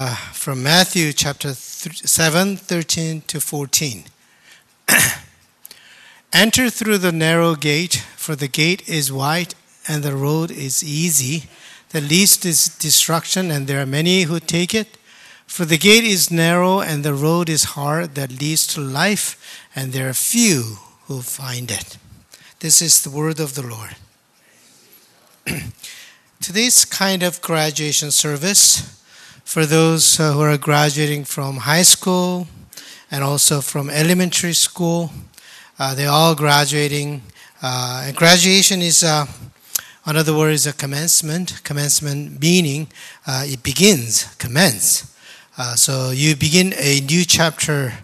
Uh, from Matthew chapter th- 7, 13 to 14. Enter through the narrow gate, for the gate is wide and the road is easy. The least is destruction, and there are many who take it. For the gate is narrow and the road is hard that leads to life, and there are few who find it. This is the word of the Lord. Today's kind of graduation service for those uh, who are graduating from high school and also from elementary school. Uh, they're all graduating. Uh, and graduation is, uh, another word is a commencement. Commencement meaning uh, it begins, commence. Uh, so you begin a new chapter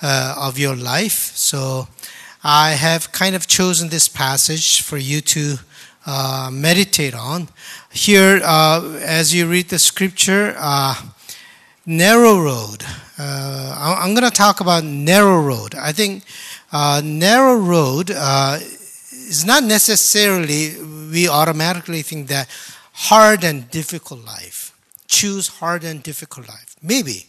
of your life. So I have kind of chosen this passage for you to uh, meditate on. Here, uh, as you read the scripture, uh, narrow road. Uh, I'm going to talk about narrow road. I think uh, narrow road is not necessarily, we automatically think that hard and difficult life. Choose hard and difficult life. Maybe.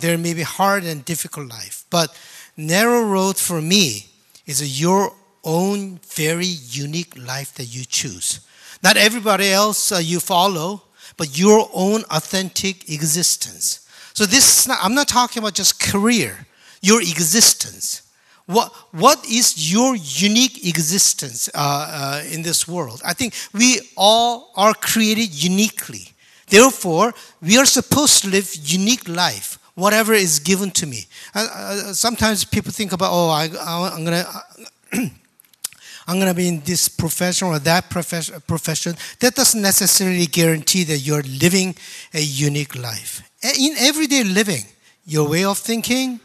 there may be hard and difficult life. But narrow road for me is your own very unique life that you choose. Not everybody else uh, you follow, but your own authentic existence. So this is not, I'm not talking about just career, your existence. What, what is your unique existence uh, uh, in this world? I think we all are created uniquely. Therefore, we are supposed to live unique life, whatever is given to me. Uh, uh sometimes people think about, oh, I, am going to I'm going to be in this profession or that profession, that doesn't necessarily guarantee that you're living a unique life. In everyday living, your way of thinking,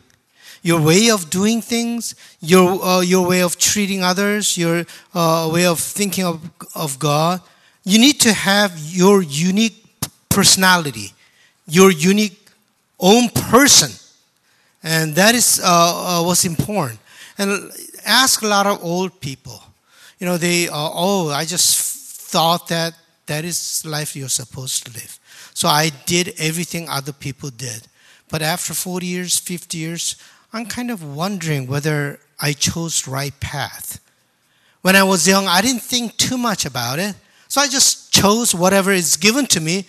your way of doing things, your, uh, your way of treating others, your uh, way of thinking of, of God, you need to have your unique personality, your unique own person. And that is uh, uh what's important. And ask a lot of old people you know, they, uh, oh, I just thought that that is life you're supposed to live. So I did everything other people did. But after 40 years, 50 years, I'm kind of wondering whether I chose the right path. When I was young, I didn't think too much about it. So I just chose whatever is given to me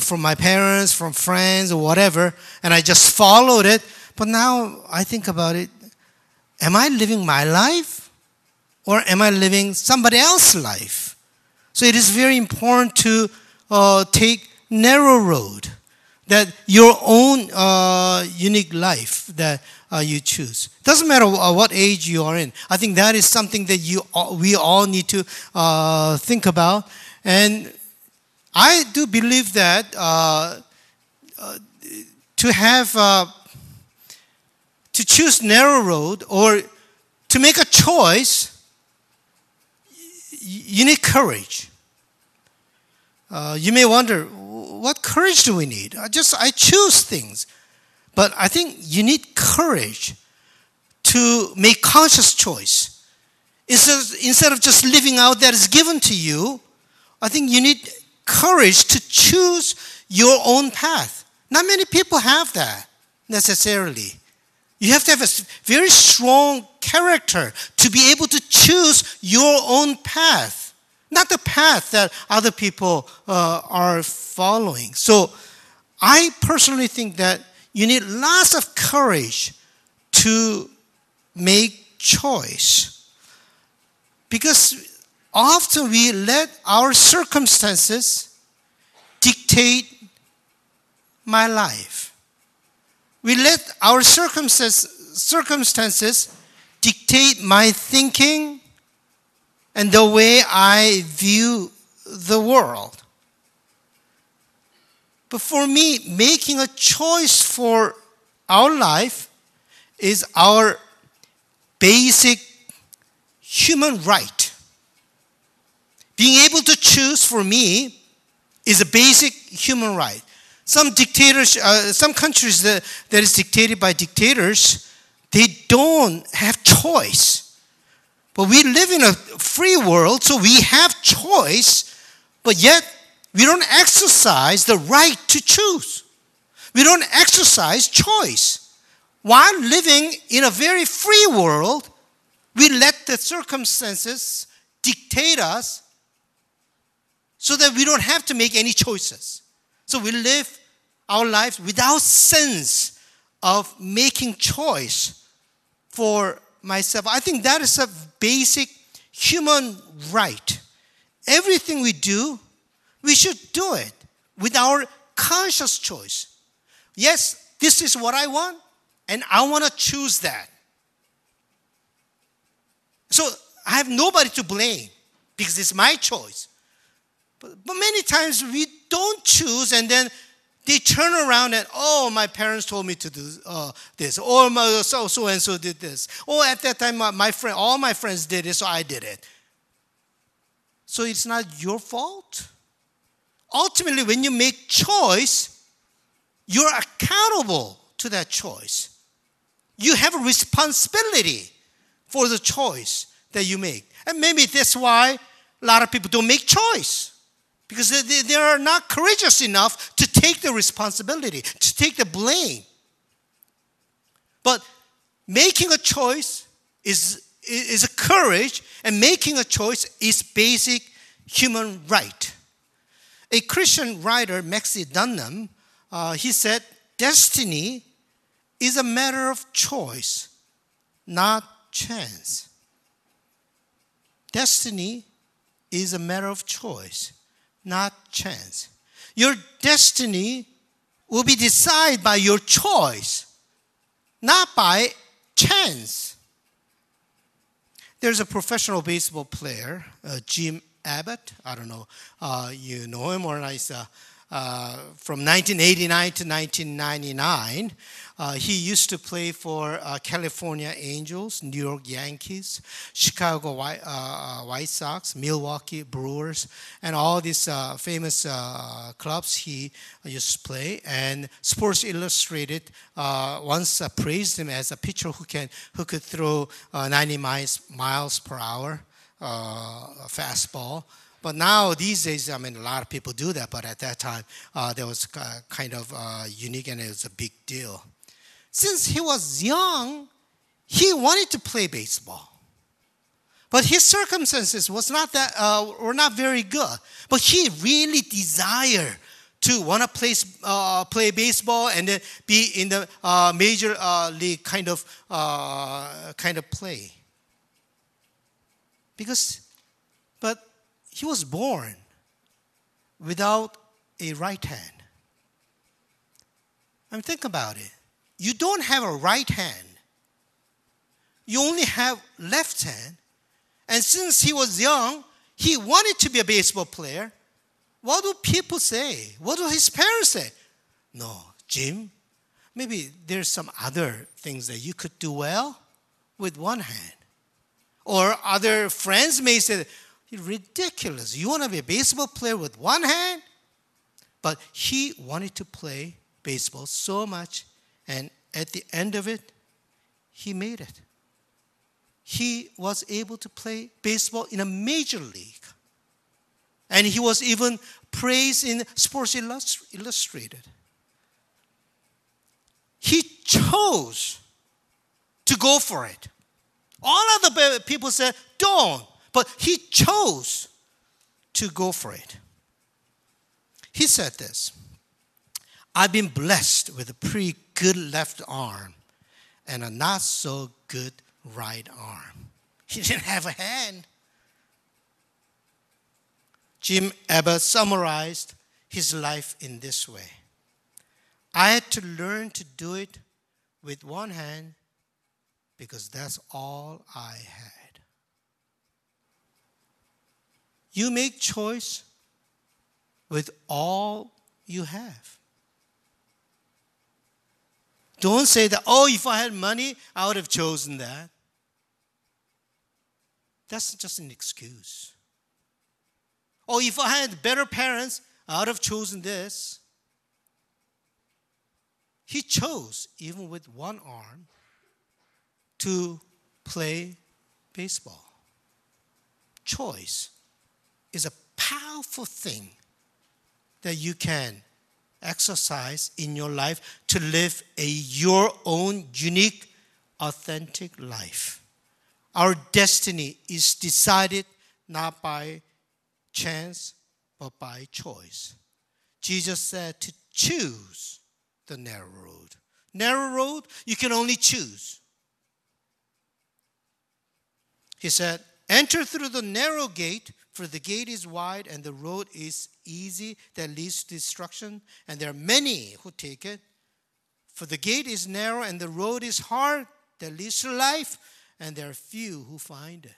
from my parents, from friends, or whatever, and I just followed it. But now I think about it am I living my life? Or am I living somebody else's life? So it is very important to uh, take narrow road, that your own uh, unique life that uh, you choose. Doesn't matter uh, what age you are in. I think that is something that you we all need to uh, think about. And I do believe that uh, to have to choose narrow road or to make a choice you need courage. Uh, you may wonder, what courage do we need? I just I choose things, but I think you need courage to make conscious choice. Instead, instead of just living out that is given to you, I think you need courage to choose your own path. Not many people have that necessarily. You have to have a very strong character to be able to choose your own path, not the path that other people uh, are following. So, I personally think that you need lots of courage to make choice because often we let our circumstances dictate my life we let our circumstances dictate my thinking and the way I view the world. But for me, making a choice for our life is our basic human right. Being able to choose for me is a basic human right. Some dictators, uh, some countries that, that is dictated by dictators, they don't have choice. But we live in a free world, so we have choice, but yet we don't exercise the right to choose. We don't exercise choice. While living in a very free world, we let the circumstances dictate us so that we don't have to make any choices. So we live our lives without sense of making choice for myself. I think that is a basic human right. Everything we do, we should do it with our conscious choice. Yes, this is what I want, and I want to choose that. So I have nobody to blame because it's my choice. But, but many times we don't choose and then they turn around and, oh, my parents told me to do uh, this, or my, so, so and so did this. Oh, at that time, my, my friend, all my friends did it, so I did it. So it's not your fault. Ultimately, when you make choice, you're accountable to that choice. You have a responsibility for the choice that you make. And maybe that's why a lot of people don't make choice because they, they are not courageous enough to take the responsibility, to take the blame. But making a choice is, is a courage, and making a choice is basic human right. A Christian writer, Maxie Dunnam, uh, he said, Destiny is a matter of choice, not chance. Destiny is a matter of choice, not chance. Your destiny will be decided by your choice, not by chance. There's a professional baseball player, uh, Jim Abbott. I don't know, uh, you know him or not. Uh, uh, from 1989 to 1999. Uh, he used to play for uh, California Angels, New York Yankees, Chicago White, uh, uh, White Sox, Milwaukee Brewers, and all these uh, famous clubs he used to play. And Sports Illustrated once praised him as a pitcher who can who could throw 90 miles miles per hour fastball. But now these days, I mean, a lot of people do that. But at that time, uh, that was uh, kind of uh, unique and it was a big deal. Since he was young, he wanted to play baseball. But his circumstances was not that uh, were not very good. But he really desired to want to play uh, play baseball and then be in the uh, major league kind of kind of play. Because, but he was born without a right hand. I mean, think about it. You don't have a right hand. You only have left hand. And since he was young, he wanted to be a baseball player. What do people say? What do his parents say? No, Jim, maybe there's some other things that you could do well with one hand. Or other friends may say, ridiculous. You want to be a baseball player with one hand? But he wanted to play baseball so much, and at the end of it, he made it. He was able to play baseball in a major league. And he was even praised in Sports Illustrated. He chose to go for it. All other people said, don't. But he chose to go for it. He said this I've been blessed with a pretty good left arm and a not so good right arm. He didn't have a hand. Jim Abbott summarized his life in this way I had to learn to do it with one hand because that's all I had. You make choice with all you have. Don't say that, oh, if I had money, I would have chosen that. That's just an excuse. Oh, if I had better parents, I would have chosen this. He chose, even with one arm, to play baseball. Choice is a powerful thing that you can exercise in your life to live a your own unique, authentic life. Our destiny is decided not by chance, but by choice. Jesus said to choose the narrow road. Narrow road, you can only choose. He said, Enter through the narrow gate, for the gate is wide and the road is easy that leads to destruction, and there are many who take it. For the gate is narrow and the road is hard that leads to life, and there are few who find it.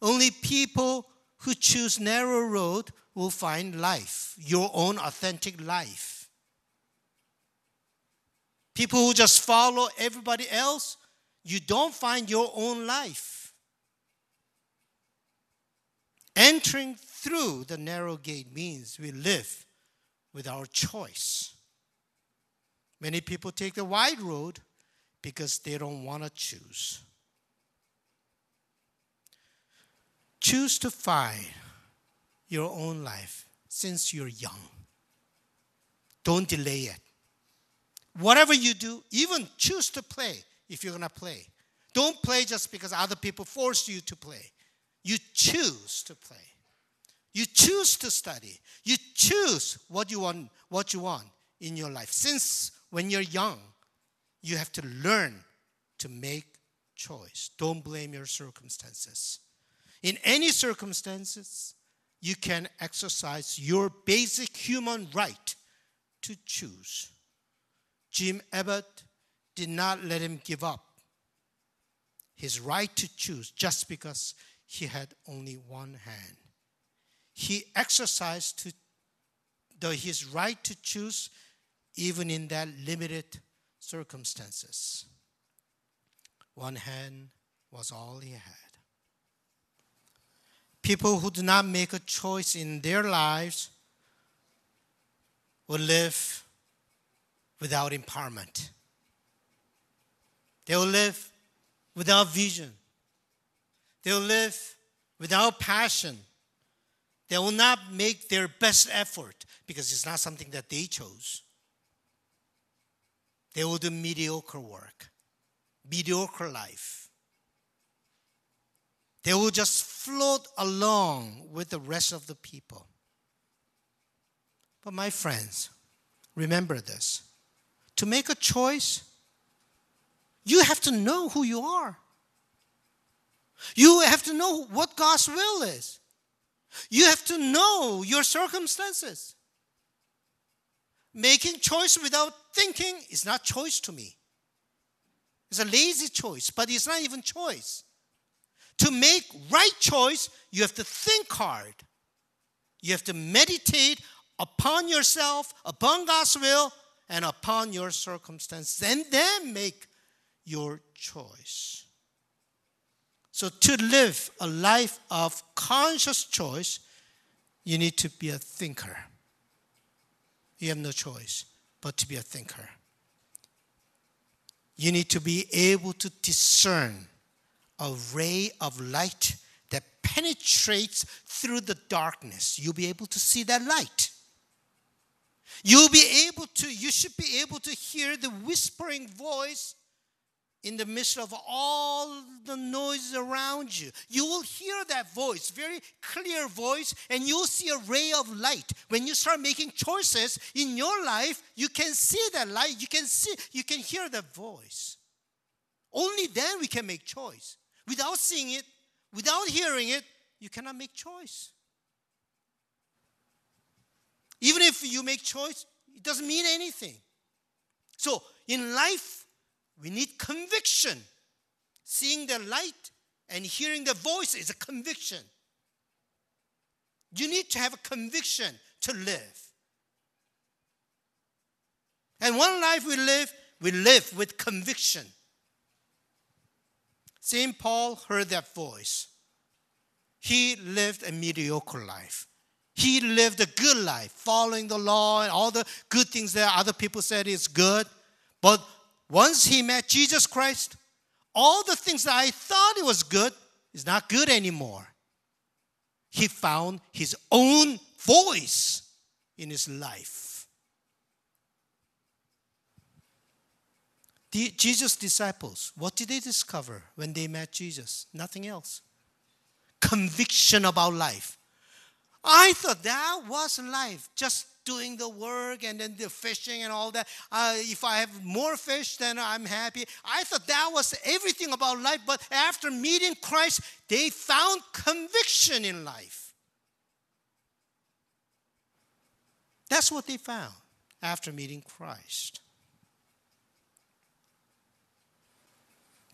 Only people who choose narrow road will find life, your own authentic life. People who just follow everybody else, you don't find your own life. Entering through the narrow gate means we live with our choice. Many people take the wide road because they don't want to choose. Choose to find your own life since you're young. Don't delay it. Whatever you do, even choose to play if you're going to play. Don't play just because other people force you to play. You choose to play. You choose to study. You choose what you want, what you want in your life. Since when you're young, you have to learn to make choice. Don't blame your circumstances. In any circumstances, you can exercise your basic human right to choose. Jim Abbott did not let him give up his right to choose just because he had only one hand. He exercised to, the, his right to choose even in that limited circumstances. One hand was all he had. People who do not make a choice in their lives will live without empowerment. They will live without vision. They will live without passion. They will not make their best effort because it's not something that they chose. They will do mediocre work, mediocre life. They will just float along with the rest of the people. But, my friends, remember this to make a choice, you have to know who you are. You have to know what God's will is. You have to know your circumstances. Making choice without thinking is not choice to me. It's a lazy choice, but it's not even choice. To make right choice, you have to think hard. You have to meditate upon yourself, upon God's will, and upon your circumstances, and then make your choice. So, to live a life of conscious choice, you need to be a thinker. You have no choice but to be a thinker. You need to be able to discern a ray of light that penetrates through the darkness. You'll be able to see that light. You'll be able to, you should be able to hear the whispering voice in the midst of all the noise around you. You will hear that voice, very clear voice, and you'll see a ray of light. When you start making choices in your life, you can see that light, you can see, you can hear that voice. Only then we can make choice. Without seeing it, without hearing it, you cannot make choice. Even if you make choice, it doesn't mean anything. So in life, we need conviction. Seeing the light and hearing the voice is a conviction. You need to have a conviction to live. And one life we live, we live with conviction. St. Paul heard that voice. He lived a mediocre life. He lived a good life, following the law and all the good things that other people said is good. But once he met Jesus Christ, all the things that I thought it was good is not good anymore. He found his own voice in his life. The, Jesus' disciples, what did they discover when they met Jesus? Nothing else. Conviction about life. I thought that was life, just doing the work and then the fishing and all that. Uh, if I have more fish, then I'm happy. I thought that was everything about life, but after meeting Christ, they found conviction in life. That's what they found after meeting Christ.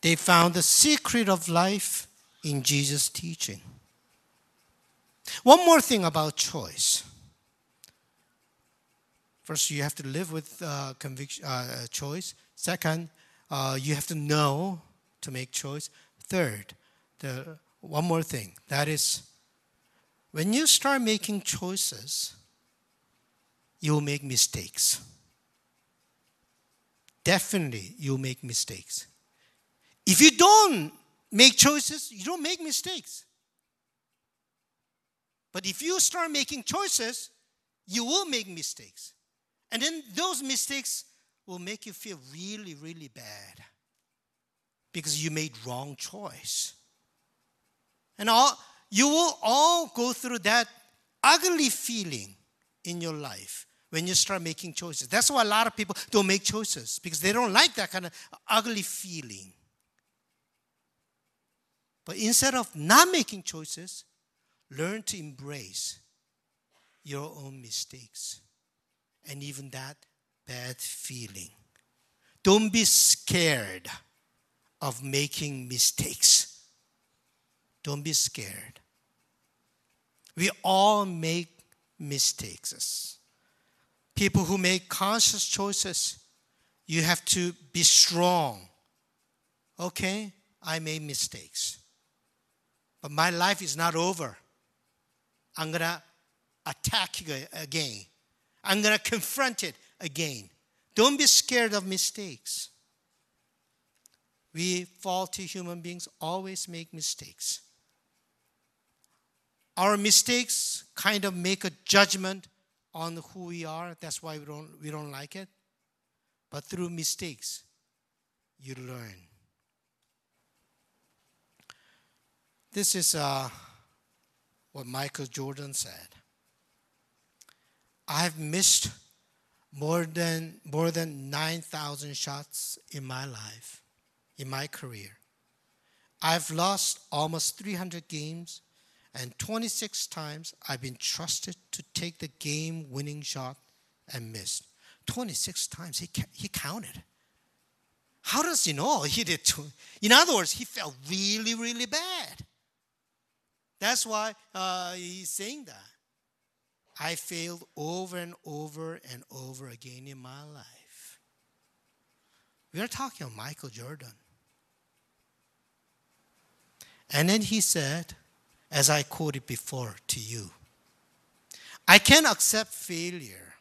They found the secret of life in Jesus' teaching. One more thing about choice. First, you have to live with uh, conviction, uh, choice. Second, uh, you have to know to make choice. Third, the one more thing that is, when you start making choices, you will make mistakes. Definitely, you'll make mistakes. If you don't make choices, you don't make mistakes. But if you start making choices, you will make mistakes. And then those mistakes will make you feel really, really bad because you made wrong choice. And all, you will all go through that ugly feeling in your life when you start making choices. That's why a lot of people don't make choices because they don't like that kind of ugly feeling. But instead of not making choices, learn to embrace your own mistakes and even that bad feeling. Don't be scared of making mistakes. Don't be scared. We all make mistakes. People who make conscious choices, you have to be strong. Okay, I made mistakes. But my life is not over. I'm going to attack again. I'm going to confront it again. Don't be scared of mistakes. We faulty human beings always make mistakes. Our mistakes kind of make a judgment on who we are. That's why we don't, we don't like it. But through mistakes, you learn. This is uh, what Michael Jordan said. I've missed more than more than 9,000 shots in my life, in my career. I've lost almost 300 games and 26 times I've been trusted to take the game winning shot and missed. 26 times he, he counted. How does he know he did? Two? In other words, he felt really, really bad. That's why uh, he's saying that. I failed over and over and over again in my life. We are talking about Michael Jordan. And then he said, as I quoted before to you, I can accept failure.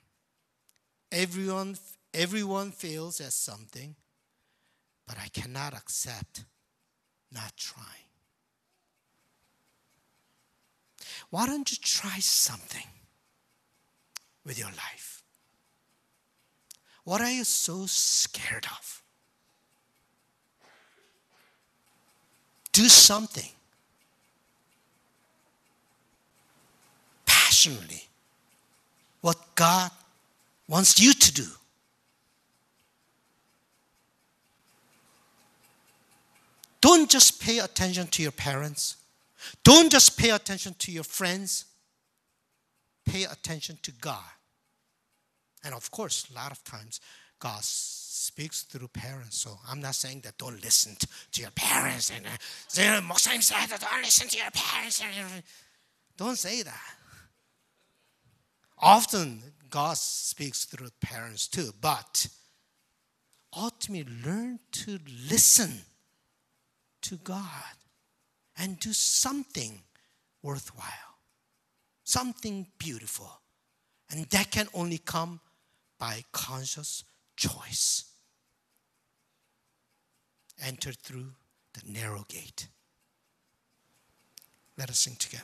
Everyone, everyone fails at something, but I cannot accept not trying. Why don't you try something? With your life? What are you so scared of? Do something passionately what God wants you to do. Don't just pay attention to your parents. Don't just pay attention to your friends pay attention to God. And of course, a lot of times, God speaks through parents. So I'm not saying that don't listen to your parents and uh, Muslim said that don't listen to your parents. Don't say that. Often God speaks through parents too, but ultimately learn to listen to God and do something worthwhile something beautiful. And that can only come by conscious choice. Enter through the narrow gate. Let us sing together.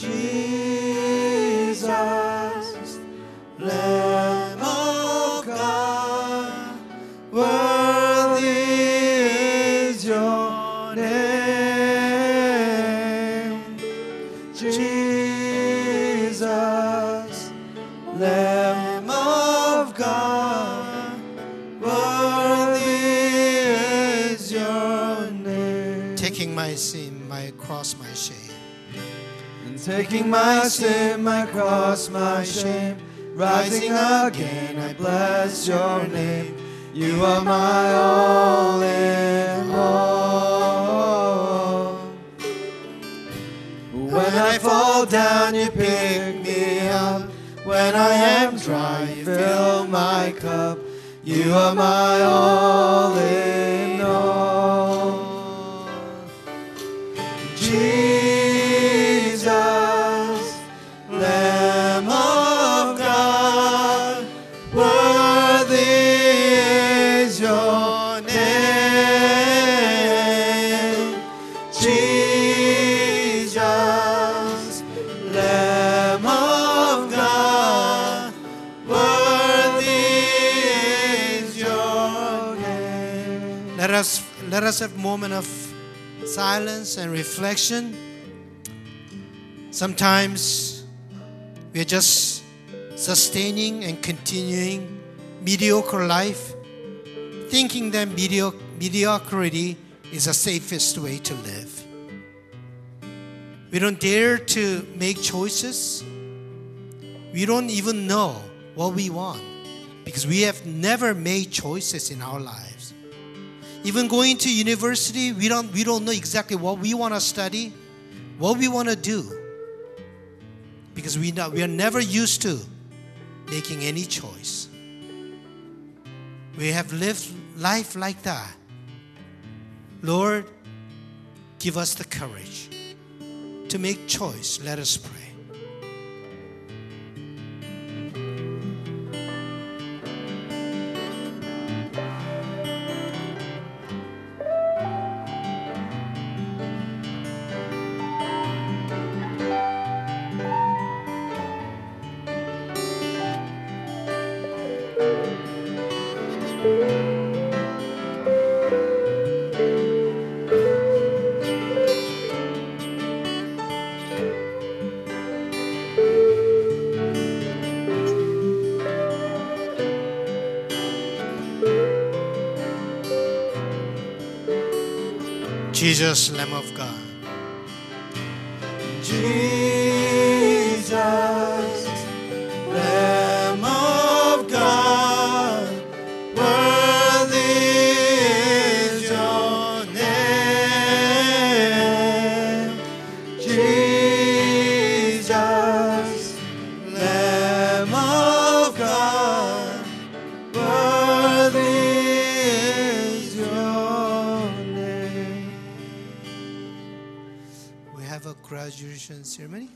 Jesus, Lamb of God, worthy is your name. Jesus, Lamb of God, worthy is your name. Taking my sin, my cross, my shame. And taking my sin, my cross, my shame, rising again, I bless your name. You are my all in all. When I fall down, you pick me up. When I am dry, you fill my cup. You are my all in all. Jesus, us let us have a moment of silence and reflection. Sometimes we are just sustaining and continuing mediocre life, thinking that medio- mediocrity is the safest way to live. We don't dare to make choices. We don't even know what we want because we have never made choices in our lives. Even going to university, we don't we don't know exactly what we want to study, what we want to do. Because we not, we are never used to making any choice. We have lived life like that. Lord, give us the courage to make choice. Let us pray. Jesus, Lamb of ceremony.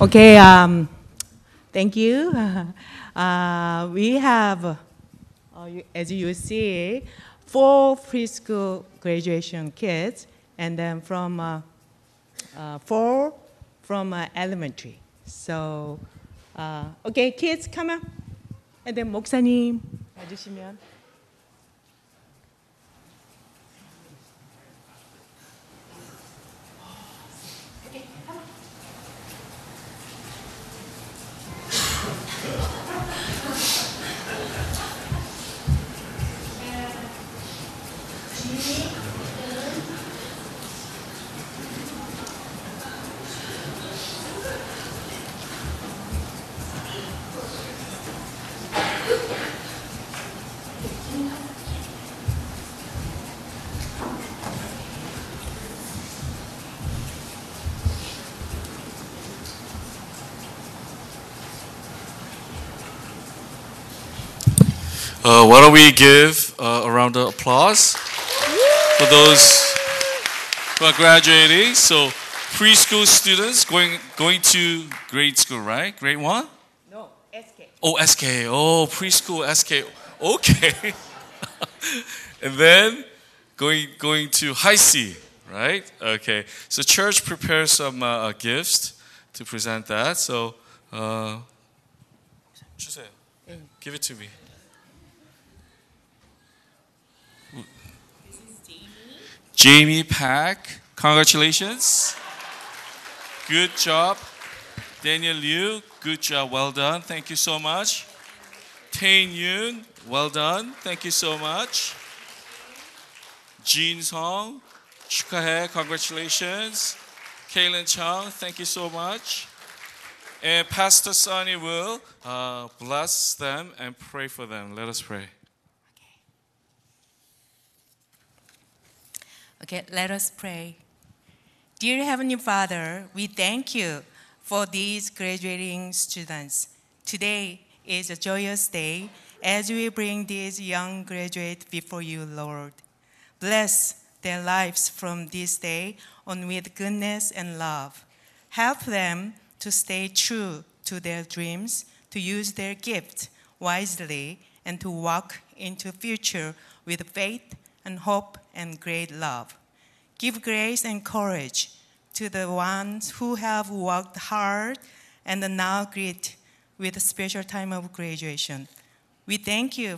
Okay, um, thank you. Uh, we have, uh, you- as you see, four preschool graduation kids, and then from uh, uh, four from uh, elementary. So, uh, okay, kids, come on. And then 목사님 와주시면. Yeah. Uh, why don't we give uh, a round of applause for those who are graduating? So, preschool students going going to grade school, right? Grade one? No, SK. Oh, SK. Oh, preschool SK. Okay. and then going going to high C, right? Okay. So, church prepares some uh, uh, gifts to present that. So, uh, mm. give it to me. Jamie Pack, congratulations. Good job. Daniel Liu, good job. Well done. Thank you so much. Tain Yoon, well done. Thank you so much. Jin Song, 축하해. Congratulations. Kaylin Chung, thank you so much. And Pastor Sonny will uh, bless them and pray for them. Let us pray. Okay, let us pray. Dear Heavenly Father, we thank you for these graduating students. Today is a joyous day as we bring these young graduates before you, Lord. Bless their lives from this day on with goodness and love. Help them to stay true to their dreams, to use their gift wisely, and to walk into future with faith and hope and great love. Give grace and courage to the ones who have worked hard and now greet with a special time of graduation. We thank you